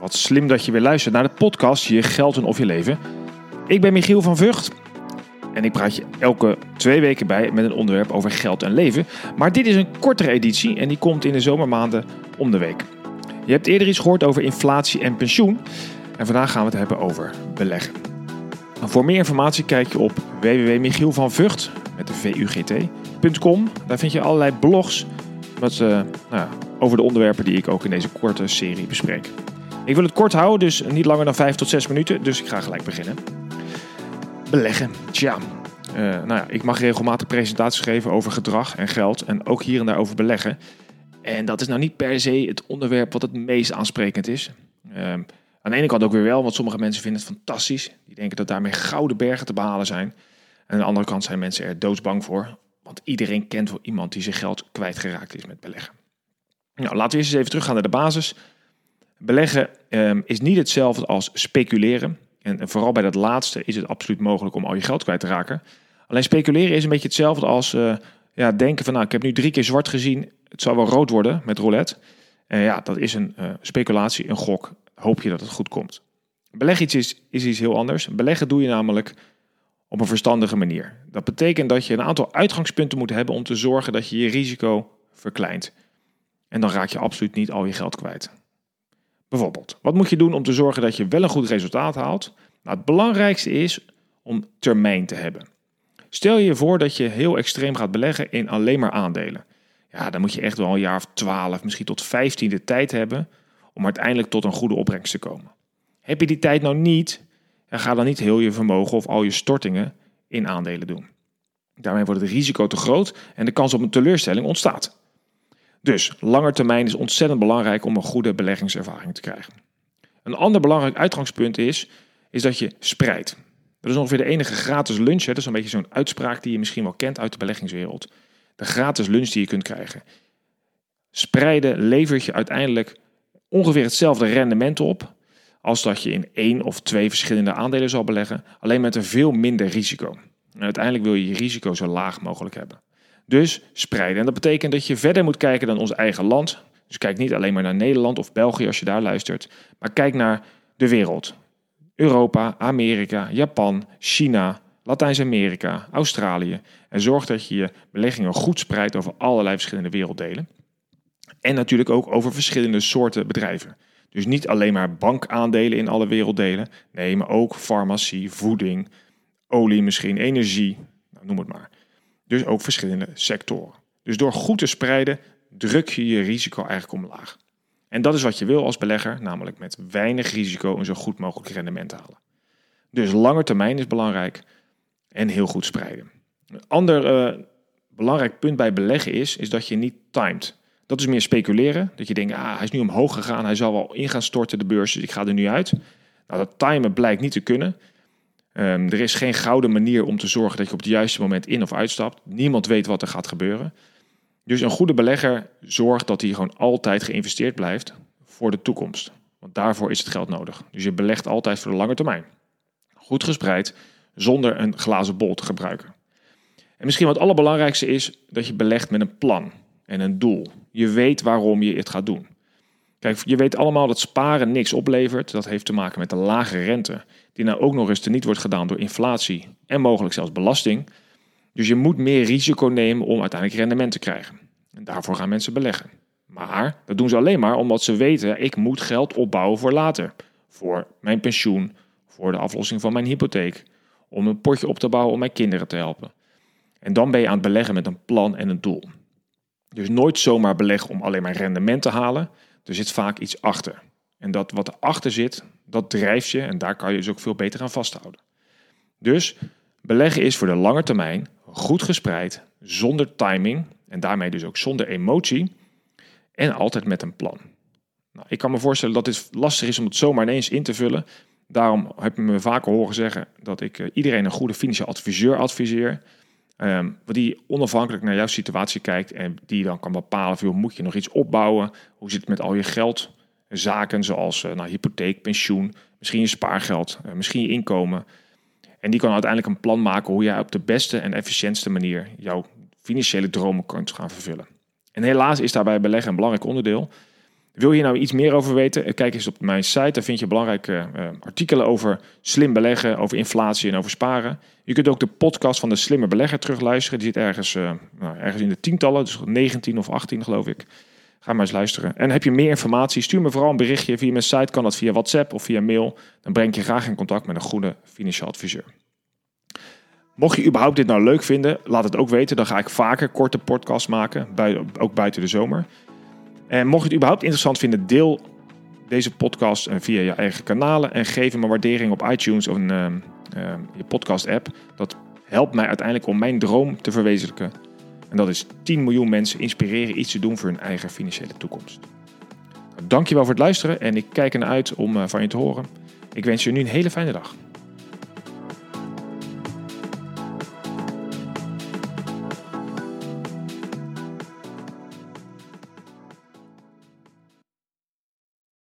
Wat slim dat je weer luistert naar de podcast Je Geld en Of Je Leven. Ik ben Michiel van Vught en ik praat je elke twee weken bij met een onderwerp over geld en leven. Maar dit is een kortere editie en die komt in de zomermaanden om de week. Je hebt eerder iets gehoord over inflatie en pensioen en vandaag gaan we het hebben over beleggen. Voor meer informatie kijk je op www.michielvanvugt met de VUGT.com. Daar vind je allerlei blogs met, uh, nou ja, over de onderwerpen die ik ook in deze korte serie bespreek. Ik wil het kort houden, dus niet langer dan 5 tot 6 minuten, dus ik ga gelijk beginnen. Beleggen, tja. Uh, nou ja, ik mag regelmatig presentaties geven over gedrag en geld en ook hier en daar over beleggen. En dat is nou niet per se het onderwerp wat het meest aansprekend is. Uh, aan de ene kant ook weer wel, want sommige mensen vinden het fantastisch. Die denken dat daarmee gouden bergen te behalen zijn. En aan de andere kant zijn mensen er doodsbang voor. Want iedereen kent wel iemand die zijn geld kwijtgeraakt is met beleggen. Nou, laten we eerst eens even teruggaan naar de basis. Beleggen um, is niet hetzelfde als speculeren. En vooral bij dat laatste is het absoluut mogelijk om al je geld kwijt te raken. Alleen speculeren is een beetje hetzelfde als uh, ja, denken van nou, ik heb nu drie keer zwart gezien, het zal wel rood worden met roulette. En ja, dat is een uh, speculatie, een gok. Hoop je dat het goed komt. Beleggen iets is, is iets heel anders. Beleggen doe je namelijk op een verstandige manier. Dat betekent dat je een aantal uitgangspunten moet hebben om te zorgen dat je je risico verkleint. En dan raak je absoluut niet al je geld kwijt. Bijvoorbeeld, wat moet je doen om te zorgen dat je wel een goed resultaat haalt? Nou, het belangrijkste is om termijn te hebben. Stel je voor dat je heel extreem gaat beleggen in alleen maar aandelen. Ja, dan moet je echt wel een jaar of 12, misschien tot 15 de tijd hebben om uiteindelijk tot een goede opbrengst te komen. Heb je die tijd nou niet, dan ga dan niet heel je vermogen of al je stortingen in aandelen doen. Daarmee wordt het risico te groot en de kans op een teleurstelling ontstaat. Dus langer termijn is ontzettend belangrijk om een goede beleggingservaring te krijgen. Een ander belangrijk uitgangspunt is, is dat je spreidt. Dat is ongeveer de enige gratis lunch. Dat is een beetje zo'n uitspraak die je misschien wel kent uit de beleggingswereld. De gratis lunch die je kunt krijgen. Spreiden levert je uiteindelijk ongeveer hetzelfde rendement op als dat je in één of twee verschillende aandelen zal beleggen, alleen met een veel minder risico. En uiteindelijk wil je je risico zo laag mogelijk hebben. Dus spreiden. En dat betekent dat je verder moet kijken dan ons eigen land. Dus kijk niet alleen maar naar Nederland of België als je daar luistert, maar kijk naar de wereld. Europa, Amerika, Japan, China, Latijns-Amerika, Australië. En zorg dat je je beleggingen goed spreidt over allerlei verschillende werelddelen. En natuurlijk ook over verschillende soorten bedrijven. Dus niet alleen maar bankaandelen in alle werelddelen. Nee, maar ook farmacie, voeding, olie misschien, energie, nou, noem het maar. Dus ook verschillende sectoren. Dus door goed te spreiden druk je je risico eigenlijk omlaag. En dat is wat je wil als belegger, namelijk met weinig risico een zo goed mogelijk rendement halen. Dus lange termijn is belangrijk en heel goed spreiden. Een ander uh, belangrijk punt bij beleggen is, is dat je niet timed. Dat is meer speculeren. Dat je denkt, ah, hij is nu omhoog gegaan, hij zal wel in gaan storten de beurs, dus ik ga er nu uit. Nou, dat timen blijkt niet te kunnen. Um, er is geen gouden manier om te zorgen dat je op het juiste moment in of uitstapt. Niemand weet wat er gaat gebeuren. Dus een goede belegger zorgt dat hij gewoon altijd geïnvesteerd blijft voor de toekomst. Want daarvoor is het geld nodig. Dus je belegt altijd voor de lange termijn. Goed gespreid, zonder een glazen bol te gebruiken. En misschien wat het allerbelangrijkste is dat je belegt met een plan en een doel. Je weet waarom je het gaat doen. Kijk, je weet allemaal dat sparen niks oplevert. Dat heeft te maken met de lage rente, die nou ook nog eens niet wordt gedaan door inflatie en mogelijk zelfs belasting. Dus je moet meer risico nemen om uiteindelijk rendement te krijgen. En daarvoor gaan mensen beleggen. Maar dat doen ze alleen maar omdat ze weten: ik moet geld opbouwen voor later. Voor mijn pensioen, voor de aflossing van mijn hypotheek, om een potje op te bouwen om mijn kinderen te helpen. En dan ben je aan het beleggen met een plan en een doel. Dus nooit zomaar beleggen om alleen maar rendement te halen. Er zit vaak iets achter. En dat wat erachter zit, dat drijft je en daar kan je dus ook veel beter aan vasthouden. Dus beleggen is voor de lange termijn goed gespreid, zonder timing en daarmee dus ook zonder emotie en altijd met een plan. Nou, ik kan me voorstellen dat dit lastig is om het zomaar ineens in te vullen. Daarom heb je me vaker horen zeggen dat ik eh, iedereen een goede financieel adviseur adviseer. Um, die onafhankelijk naar jouw situatie kijkt en die dan kan bepalen: veel, moet je nog iets opbouwen? Hoe zit het met al je geld? Zaken zoals uh, nou, hypotheek, pensioen, misschien je spaargeld, uh, misschien je inkomen. En die kan uiteindelijk een plan maken hoe jij op de beste en efficiëntste manier jouw financiële dromen kunt gaan vervullen. En helaas is daarbij beleggen een belangrijk onderdeel. Wil je nou iets meer over weten? Kijk eens op mijn site. Daar vind je belangrijke artikelen over slim beleggen, over inflatie en over sparen. Je kunt ook de podcast van de Slimme Belegger terugluisteren. Die zit ergens, nou, ergens in de tientallen, dus 19 of 18 geloof ik. Ga maar eens luisteren. En heb je meer informatie, stuur me vooral een berichtje via mijn site. Kan dat via WhatsApp of via mail. Dan breng ik je graag in contact met een goede financieel adviseur. Mocht je überhaupt dit nou leuk vinden, laat het ook weten. Dan ga ik vaker korte podcasts maken, ook buiten de zomer. En mocht je het überhaupt interessant vinden, deel deze podcast via je eigen kanalen. En geef hem een waardering op iTunes of een, uh, je podcast app. Dat helpt mij uiteindelijk om mijn droom te verwezenlijken. En dat is 10 miljoen mensen inspireren iets te doen voor hun eigen financiële toekomst. Dankjewel voor het luisteren en ik kijk ernaar uit om eh, van je te horen. Ik wens je nu een hele fijne dag.